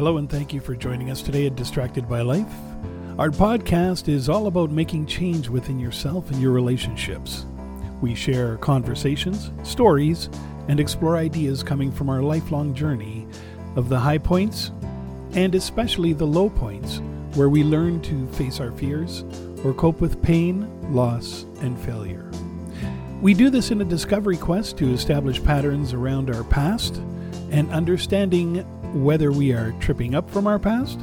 Hello, and thank you for joining us today at Distracted by Life. Our podcast is all about making change within yourself and your relationships. We share conversations, stories, and explore ideas coming from our lifelong journey of the high points and especially the low points where we learn to face our fears or cope with pain, loss, and failure. We do this in a discovery quest to establish patterns around our past and understanding whether we are tripping up from our past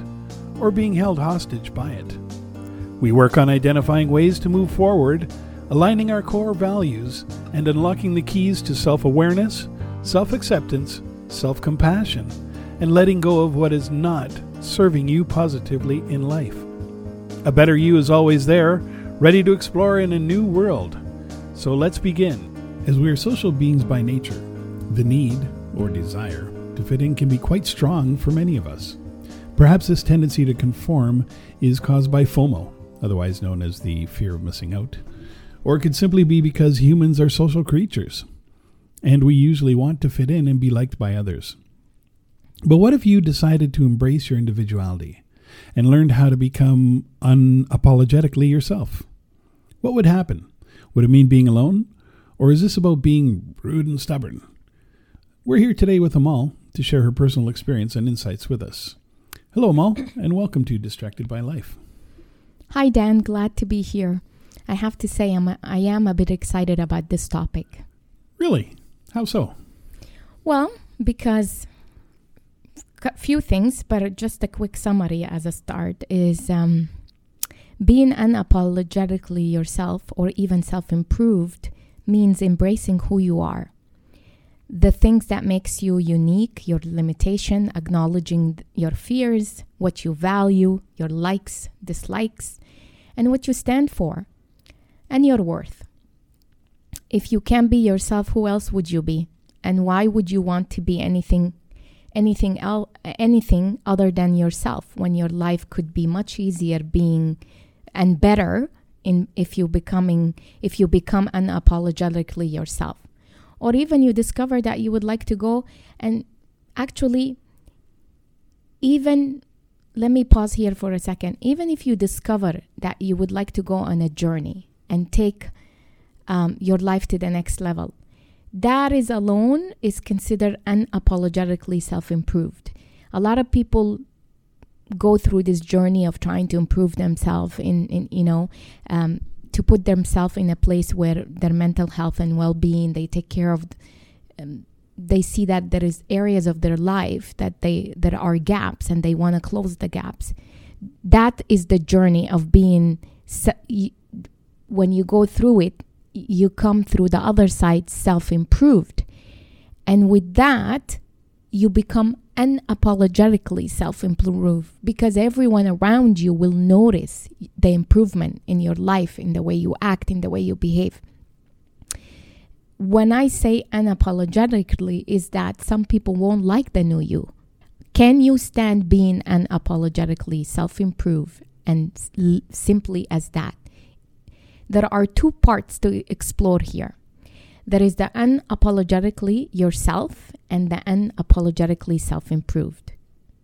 or being held hostage by it. We work on identifying ways to move forward, aligning our core values, and unlocking the keys to self awareness, self acceptance, self compassion, and letting go of what is not serving you positively in life. A better you is always there, ready to explore in a new world. So let's begin. As we are social beings by nature, the need, or desire, to fit in can be quite strong for many of us. Perhaps this tendency to conform is caused by FOMO, otherwise known as the fear of missing out, or it could simply be because humans are social creatures, and we usually want to fit in and be liked by others. But what if you decided to embrace your individuality and learned how to become unapologetically yourself? What would happen? Would it mean being alone? Or is this about being rude and stubborn? We're here today with Amal to share her personal experience and insights with us. Hello, Amal, and welcome to Distracted by Life. Hi, Dan. Glad to be here. I have to say, I'm a, I am a bit excited about this topic. Really? How so? Well, because a few things, but just a quick summary as a start is um, being unapologetically yourself or even self improved means embracing who you are. The things that makes you unique, your limitation, acknowledging your fears, what you value, your likes, dislikes, and what you stand for, and your worth. If you can't be yourself, who else would you be? And why would you want to be anything anything else anything other than yourself when your life could be much easier being and better in if you becoming if you become unapologetically yourself or even you discover that you would like to go. And actually even let me pause here for a second. Even if you discover that you would like to go on a journey and take um, your life to the next level that is alone is considered unapologetically self-improved. A lot of people go through this journey of trying to improve themselves in, in you know um, to put themselves in a place where their mental health and well-being they take care of um, they see that there is areas of their life that they that are gaps and they want to close the gaps. That is the journey of being when you go through it you come through the other side self-improved. And with that you become unapologetically self improve because everyone around you will notice the improvement in your life, in the way you act, in the way you behave. When I say unapologetically, is that some people won't like the new you. Can you stand being unapologetically self improve and s- simply as that? There are two parts to explore here. There is the unapologetically yourself and the unapologetically self improved.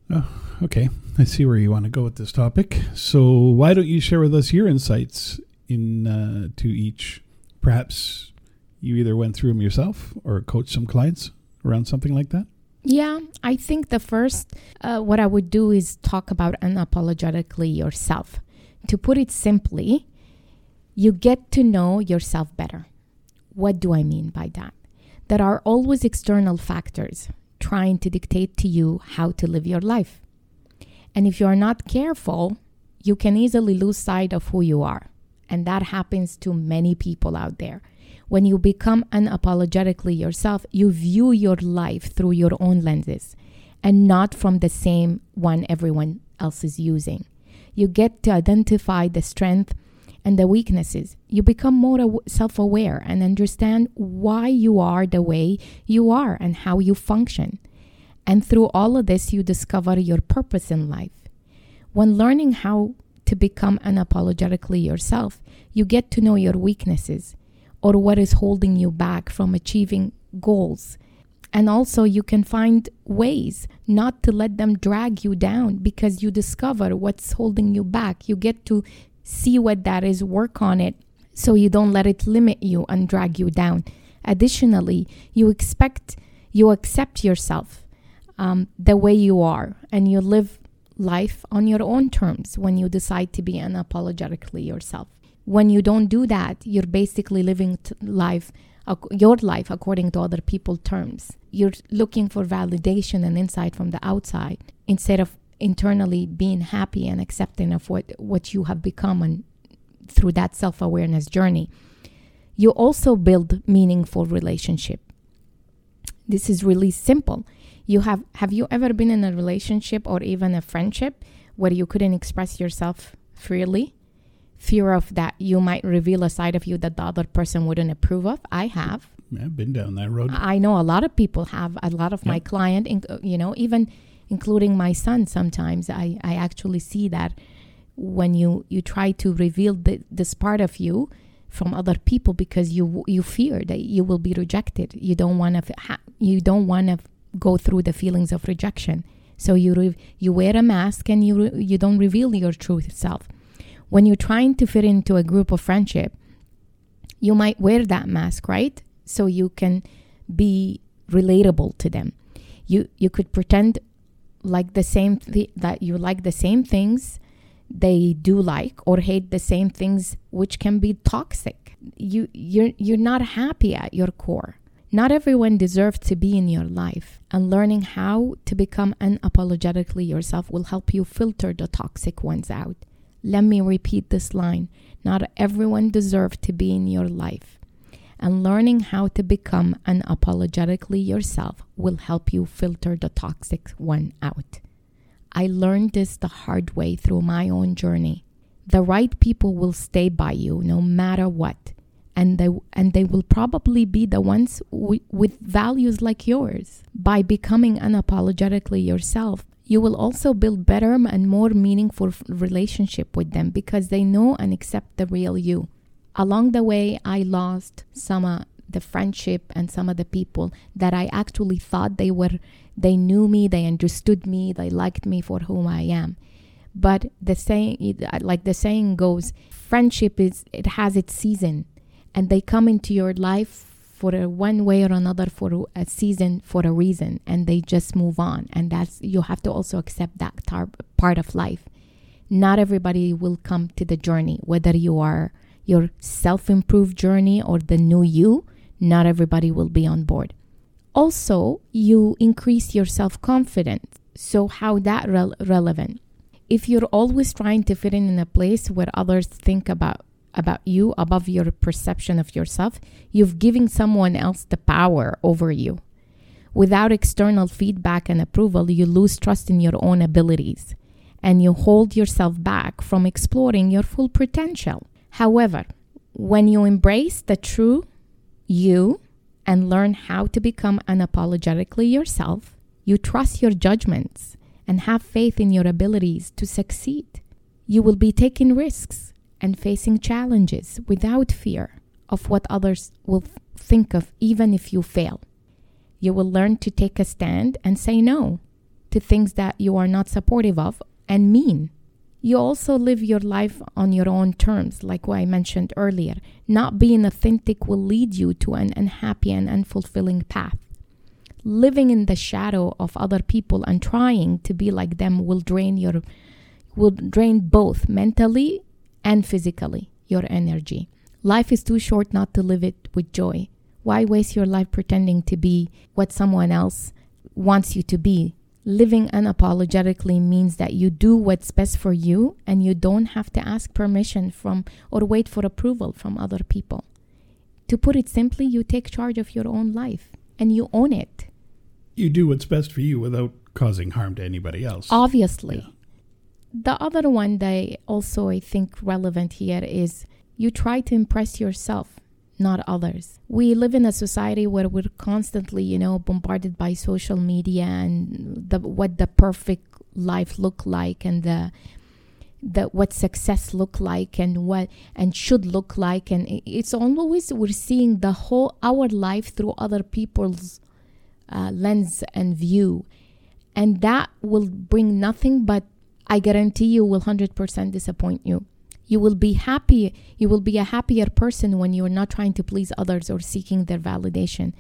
Oh, okay. I see where you want to go with this topic. So, why don't you share with us your insights in uh, to each? Perhaps you either went through them yourself or coached some clients around something like that. Yeah, I think the first, uh, what I would do is talk about unapologetically yourself. To put it simply, you get to know yourself better. What do I mean by that? There are always external factors trying to dictate to you how to live your life. And if you are not careful, you can easily lose sight of who you are. And that happens to many people out there. When you become unapologetically yourself, you view your life through your own lenses and not from the same one everyone else is using. You get to identify the strength and the weaknesses. You become more self aware and understand why you are the way you are and how you function. And through all of this, you discover your purpose in life. When learning how to become unapologetically yourself, you get to know your weaknesses or what is holding you back from achieving goals. And also, you can find ways not to let them drag you down because you discover what's holding you back. You get to see what that is, work on it, so you don't let it limit you and drag you down. Additionally, you expect you accept yourself um, the way you are, and you live life on your own terms when you decide to be unapologetically yourself. When you don't do that, you're basically living t- life your life according to other people's terms. You're looking for validation and insight from the outside instead of internally being happy and accepting of what, what you have become and through that self-awareness journey. You also build meaningful relationship. This is really simple. You have have you ever been in a relationship or even a friendship where you couldn't express yourself freely? fear of that you might reveal a side of you that the other person wouldn't approve of. I have. I've been down that road. I know a lot of people have. A lot of yep. my client, you know, even including my son. Sometimes I, I actually see that when you you try to reveal the, this part of you from other people because you you fear that you will be rejected. You don't want to you don't want to go through the feelings of rejection. So you re- you wear a mask and you re- you don't reveal your true self when you're trying to fit into a group of friendship, you might wear that mask, right? So you can be relatable to them. You you could pretend like the same th- that you like the same things they do like or hate the same things which can be toxic. You you're you're not happy at your core. Not everyone deserves to be in your life, and learning how to become unapologetically yourself will help you filter the toxic ones out. Let me repeat this line not everyone deserves to be in your life. And learning how to become unapologetically yourself will help you filter the toxic one out. I learned this the hard way through my own journey. The right people will stay by you no matter what, and they and they will probably be the ones w- with values like yours. By becoming unapologetically yourself, you will also build better and more meaningful relationship with them because they know and accept the real you. Along the way, I lost some of the friendship and some of the people that I actually thought they were they knew me, they understood me, they liked me for whom I am. But the saying like the saying goes, friendship is it has its season and they come into your life for a one way or another for a season for a reason and they just move on and that's you have to also accept that tar- part of life not everybody will come to the journey whether you are your self-improved journey or the new you not everybody will be on board also you increase your self-confidence so how that re- relevant if you're always trying to fit in in a place where others think about about you above your perception of yourself, you've given someone else the power over you. Without external feedback and approval, you lose trust in your own abilities and you hold yourself back from exploring your full potential. However, when you embrace the true you and learn how to become unapologetically yourself, you trust your judgments and have faith in your abilities to succeed. You will be taking risks and facing challenges without fear of what others will think of, even if you fail. You will learn to take a stand and say no to things that you are not supportive of and mean. You also live your life on your own terms, like what I mentioned earlier. Not being authentic will lead you to an unhappy and unfulfilling path. Living in the shadow of other people and trying to be like them will drain your will drain both mentally and physically, your energy. Life is too short not to live it with joy. Why waste your life pretending to be what someone else wants you to be? Living unapologetically means that you do what's best for you and you don't have to ask permission from or wait for approval from other people. To put it simply, you take charge of your own life and you own it. You do what's best for you without causing harm to anybody else. Obviously. Yeah the other one that also I think relevant here is you try to impress yourself, not others. We live in a society where we're constantly, you know, bombarded by social media and the what the perfect life look like and the the what success look like and what and should look like and it's always we're seeing the whole our life through other people's uh, lens and view. And that will bring nothing but, I guarantee you, will 100% disappoint you. You will be happy, you will be a happier person when you are not trying to please others or seeking their validation.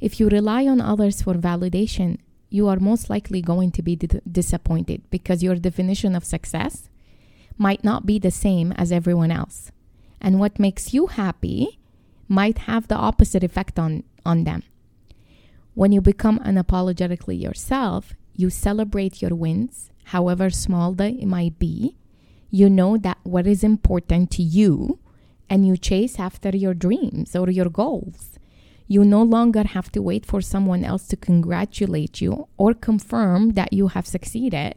If you rely on others for validation, you are most likely going to be d- disappointed because your definition of success might not be the same as everyone else. And what makes you happy might have the opposite effect on, on them. When you become unapologetically yourself, you celebrate your wins, however small they might be. You know that what is important to you, and you chase after your dreams or your goals. You no longer have to wait for someone else to congratulate you or confirm that you have succeeded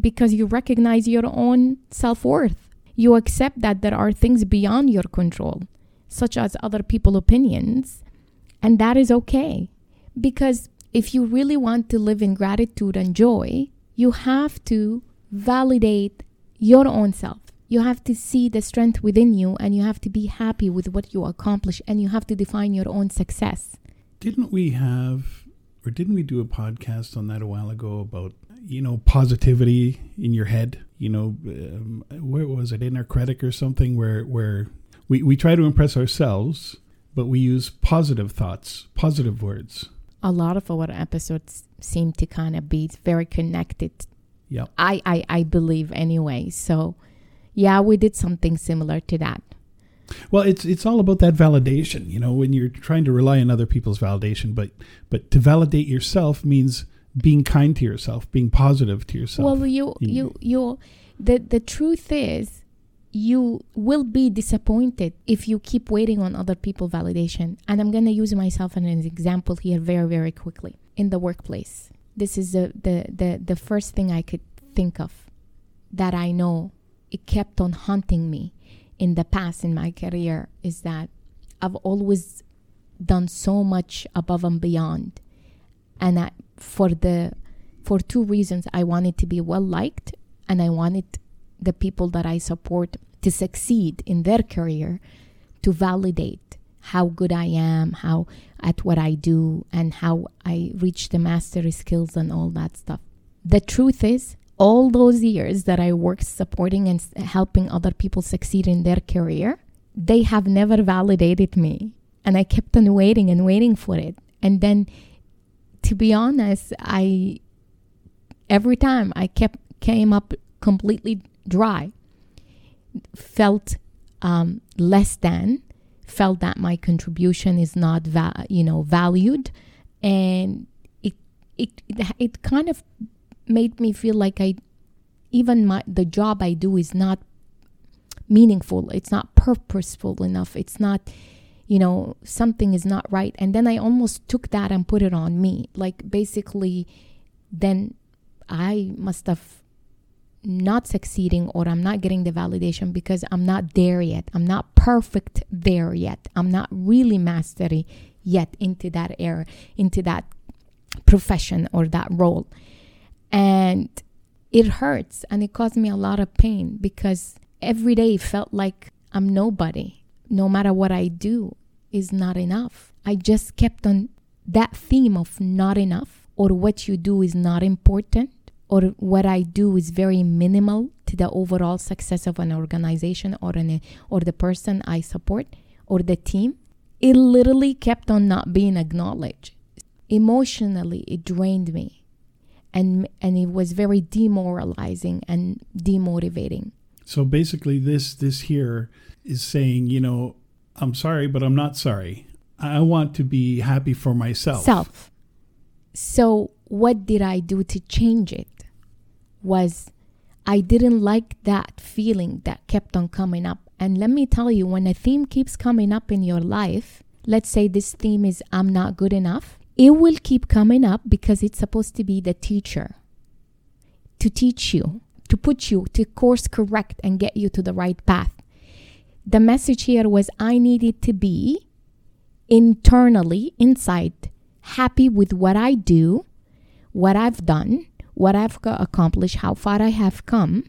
because you recognize your own self worth. You accept that there are things beyond your control, such as other people's opinions, and that is okay. Because if you really want to live in gratitude and joy, you have to validate your own self. You have to see the strength within you and you have to be happy with what you accomplish and you have to define your own success. Didn't we have, or didn't we do a podcast on that a while ago about, you know, positivity in your head? You know, um, where was it? Inner critic or something where, where we, we try to impress ourselves, but we use positive thoughts, positive words a lot of our episodes seem to kind of be very connected. Yeah. I, I, I believe anyway. So yeah, we did something similar to that. Well, it's it's all about that validation, you know, when you're trying to rely on other people's validation, but but to validate yourself means being kind to yourself, being positive to yourself. Well, you you you the the truth is you will be disappointed if you keep waiting on other people validation and i'm going to use myself as an example here very very quickly in the workplace this is the, the the the first thing i could think of that i know it kept on haunting me in the past in my career is that i've always done so much above and beyond. And I, for the for two reasons i wanted to be well liked and i wanted the people that I support to succeed in their career to validate how good I am, how at what I do, and how I reach the mastery skills and all that stuff. The truth is, all those years that I worked supporting and helping other people succeed in their career, they have never validated me. And I kept on waiting and waiting for it. And then, to be honest, I every time I kept came up completely dry, felt um, less than, felt that my contribution is not, va- you know, valued, and it it it kind of made me feel like I, even my the job I do is not meaningful. It's not purposeful enough. It's not you know, something is not right. And then I almost took that and put it on me. Like basically, then I must have not succeeding or I'm not getting the validation because I'm not there yet. I'm not perfect there yet. I'm not really mastery yet into that area, into that profession or that role. And it hurts and it caused me a lot of pain because every day felt like I'm nobody. No matter what I do is not enough. I just kept on that theme of not enough or what you do is not important or what I do is very minimal to the overall success of an organization or an or the person I support or the team, it literally kept on not being acknowledged. Emotionally, it drained me. And and it was very demoralizing and demotivating. So basically this this here is saying, you know, I'm sorry, but I'm not sorry. I want to be happy for myself. Self. So what did I do to change it? Was I didn't like that feeling that kept on coming up. And let me tell you, when a theme keeps coming up in your life, let's say this theme is I'm not good enough, it will keep coming up because it's supposed to be the teacher to teach you, to put you, to course correct and get you to the right path. The message here was I needed to be internally, inside, happy with what I do, what I've done, what I've accomplished, how far I have come,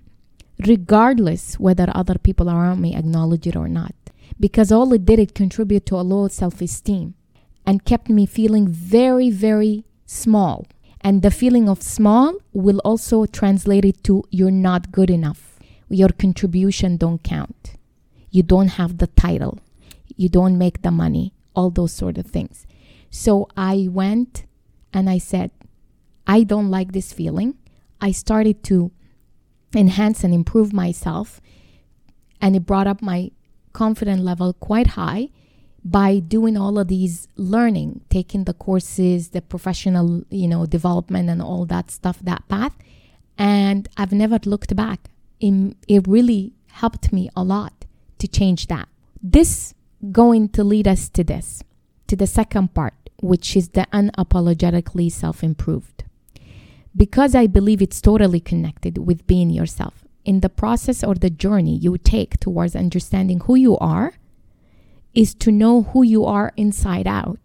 regardless whether other people around me acknowledge it or not. Because all it did, it contributed to a low self esteem. and kept me feeling very, very small. And the feeling of small will also translate it to you're not good enough. Your contribution don't count. You don't have the title. You don't make the money. All those sort of things. So I went and I said, I don't like this feeling. I started to enhance and improve myself and it brought up my confidence level quite high by doing all of these learning taking the courses the professional you know development and all that stuff that path and i've never looked back. It, it really helped me a lot to change that. This going to lead us to this to the second part which is the unapologetically self-improved because i believe it's totally connected with being yourself in the process or the journey you take towards understanding who you are is to know who you are inside out.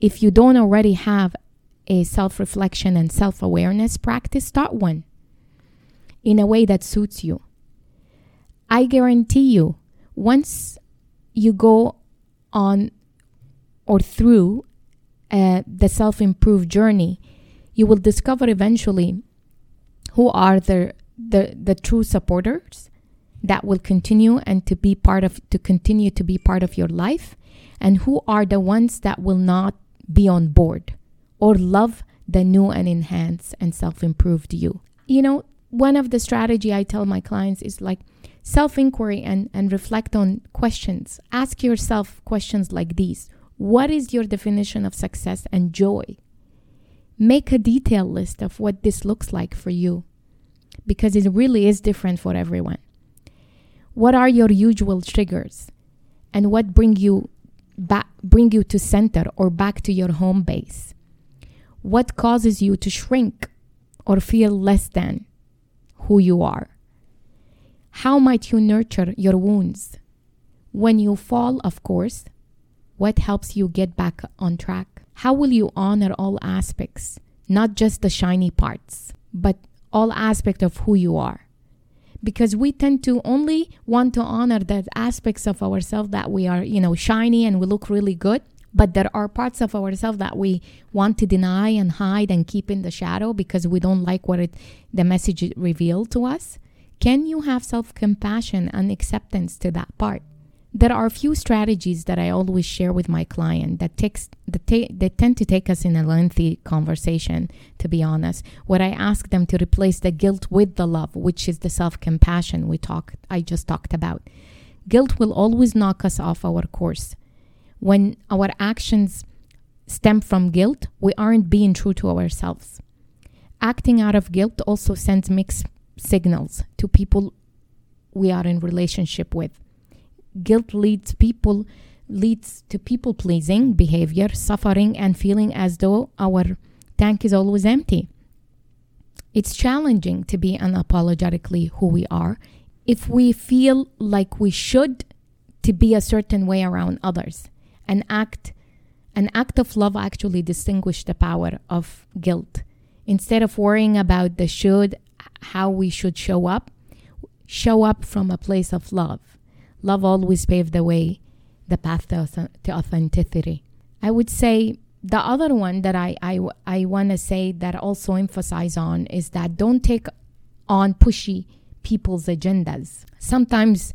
If you don't already have a self reflection and self awareness practice, start one in a way that suits you. I guarantee you, once you go on or through uh, the self improved journey, you will discover eventually who are the the, the true supporters that will continue and to be part of to continue to be part of your life and who are the ones that will not be on board or love the new and enhanced and self-improved you. You know one of the strategy i tell my clients is like self-inquiry and, and reflect on questions. Ask yourself questions like these. What is your definition of success and joy make a detailed list of what this looks like for you because it really is different for everyone. What are your usual triggers? And what bring you back bring you to center or back to your home base? What causes you to shrink or feel less than who you are? How might you nurture your wounds? When you fall, of course, what helps you get back on track? How will you honor all aspects, not just the shiny parts, but all aspect of who you are? Because we tend to only want to honor the aspects of ourselves that we are you know shiny and we look really good but there are parts of ourselves that we want to deny and hide and keep in the shadow because we don't like what it the message revealed to us. Can you have self-compassion and acceptance to that part there are a few strategies that I always share with my client that takes that ta- they tend to take us in a lengthy conversation to be honest where I ask them to replace the guilt with the love which is the self-compassion we talked I just talked about. Guilt will always knock us off our course. When our actions stem from guilt we aren't being true to ourselves. Acting out of guilt also sends mixed signals to people we are in relationship with guilt leads people leads to people pleasing behavior, suffering and feeling as though our tank is always empty. It's challenging to be unapologetically who we are if we feel like we should to be a certain way around others. An act an act of love actually distinguish the power of guilt. Instead of worrying about the should how we should show up, show up from a place of love Love always paved the way, the path to, authenticity. I would say the other one that I, I, I want to say that also emphasize on is that don't take on pushy people's agendas. Sometimes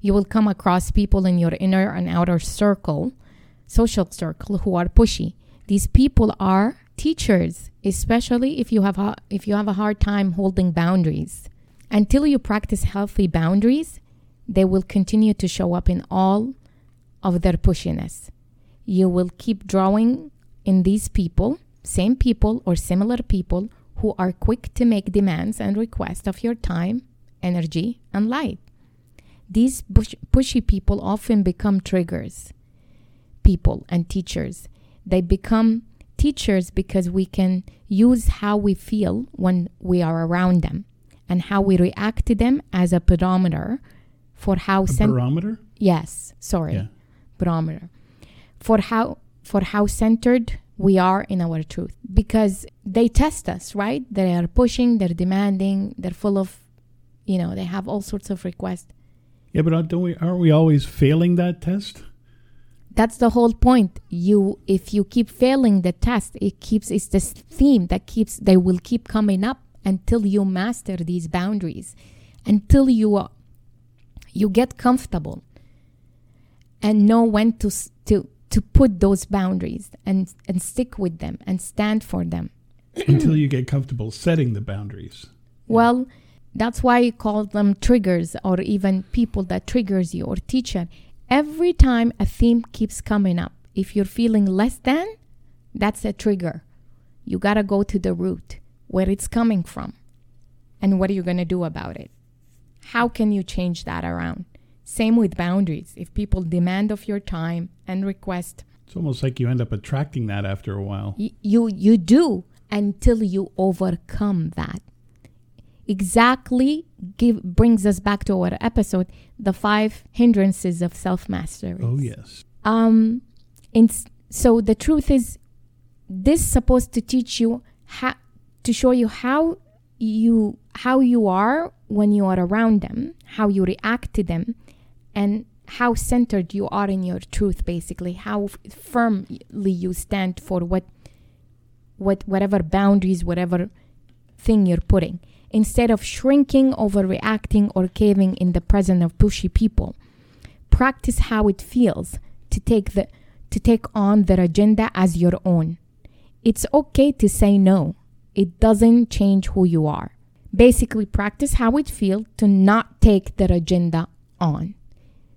you will come across people in your inner and outer circle, social circle, who are pushy. These people are teachers, especially if you have if you have a hard time holding boundaries. Until you practice healthy boundaries, they will continue to show up in all of their pushiness. You will keep drawing in these people, same people or similar people, who are quick to make demands and requests of your time, energy, and light. These push- pushy people often become triggers, people and teachers. They become teachers because we can use how we feel when we are around them and how we react to them as a pedometer for how cent- barometer. Yes, sorry, yeah. barometer for how for how centered we are in our truth because they test us, right? They are pushing, they're demanding, they're full of, you know, they have all sorts of requests. Yeah, but don't we? Aren't we always failing that test? that's the whole point you if you keep failing the test it keeps it's this theme that keeps they will keep coming up until you master these boundaries until you you get comfortable and know when to to to put those boundaries and and stick with them and stand for them. Until you get comfortable setting the boundaries. Well that's why you call them triggers or even people that triggers you or teacher. Every time a theme keeps coming up if you're feeling less than that's a trigger. You got to go to the root where it's coming from and what are you going to do about it how can you change that around same with boundaries. If people demand of your time and request, it's almost like you end up attracting that after a while. Y- you you do until you overcome that. Exactly give brings us back to our episode, the five hindrances of self mastery. Oh yes. Um, in, so the truth is, this supposed to teach you how to show you how you how you are when you are around them, how you react to them, and how centered you are in your truth basically how firmly you stand for what what whatever boundaries whatever thing you're putting. Instead of shrinking overreacting or caving in the presence of pushy people practice how it feels to take the to take on their agenda as your own. It's okay to say no it doesn't change who you are basically practice how it feels to not take their agenda on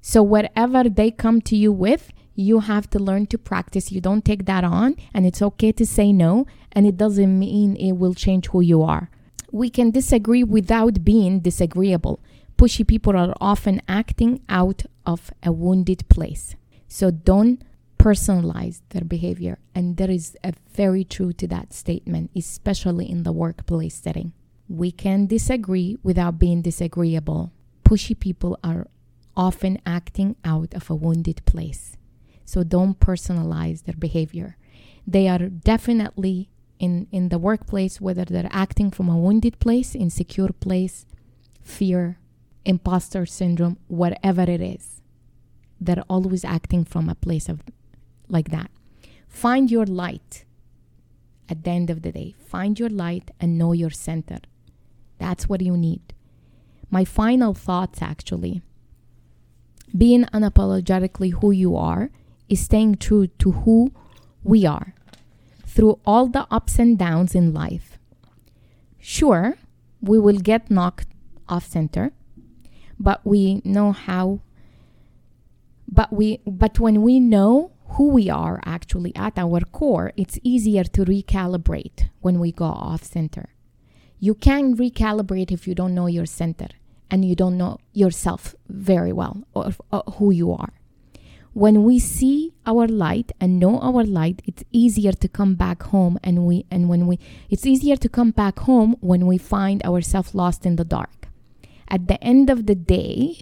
so, whatever they come to you with, you have to learn to practice. You don't take that on, and it's okay to say no, and it doesn't mean it will change who you are. We can disagree without being disagreeable. Pushy people are often acting out of a wounded place. So, don't personalize their behavior. And there is a very true to that statement, especially in the workplace setting. We can disagree without being disagreeable. Pushy people are often acting out of a wounded place. So don't personalize their behavior. They are definitely in, in the workplace, whether they're acting from a wounded place, insecure place, fear, imposter syndrome, whatever it is. They're always acting from a place of like that. Find your light at the end of the day. Find your light and know your center. That's what you need. My final thoughts actually being unapologetically who you are is staying true to who we are through all the ups and downs in life. Sure, we will get knocked off center, but we know how but we but when we know who we are actually at our core, it's easier to recalibrate when we go off center. You can recalibrate if you don't know your center and you don't know yourself very well or, or who you are. When we see our light and know our light, it's easier to come back home and we and when we it's easier to come back home when we find ourselves lost in the dark. At the end of the day,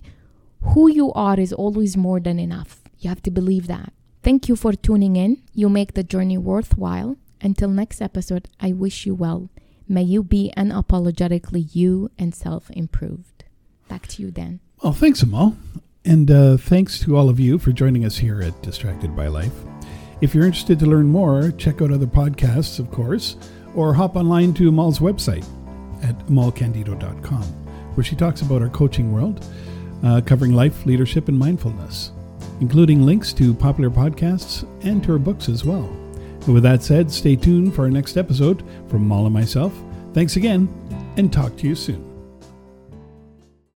who you are is always more than enough. You have to believe that. Thank you for tuning in. You make the journey worthwhile. Until next episode, I wish you well. May you be unapologetically you and self improved. Back to you, Dan. Well, thanks, Amal. And uh, thanks to all of you for joining us here at Distracted by Life. If you're interested to learn more, check out other podcasts, of course, or hop online to Amal's website at amalcandido.com, where she talks about our coaching world, uh, covering life, leadership, and mindfulness, including links to popular podcasts and to her books as well. And with that said, stay tuned for our next episode from Amal and myself. Thanks again, and talk to you soon.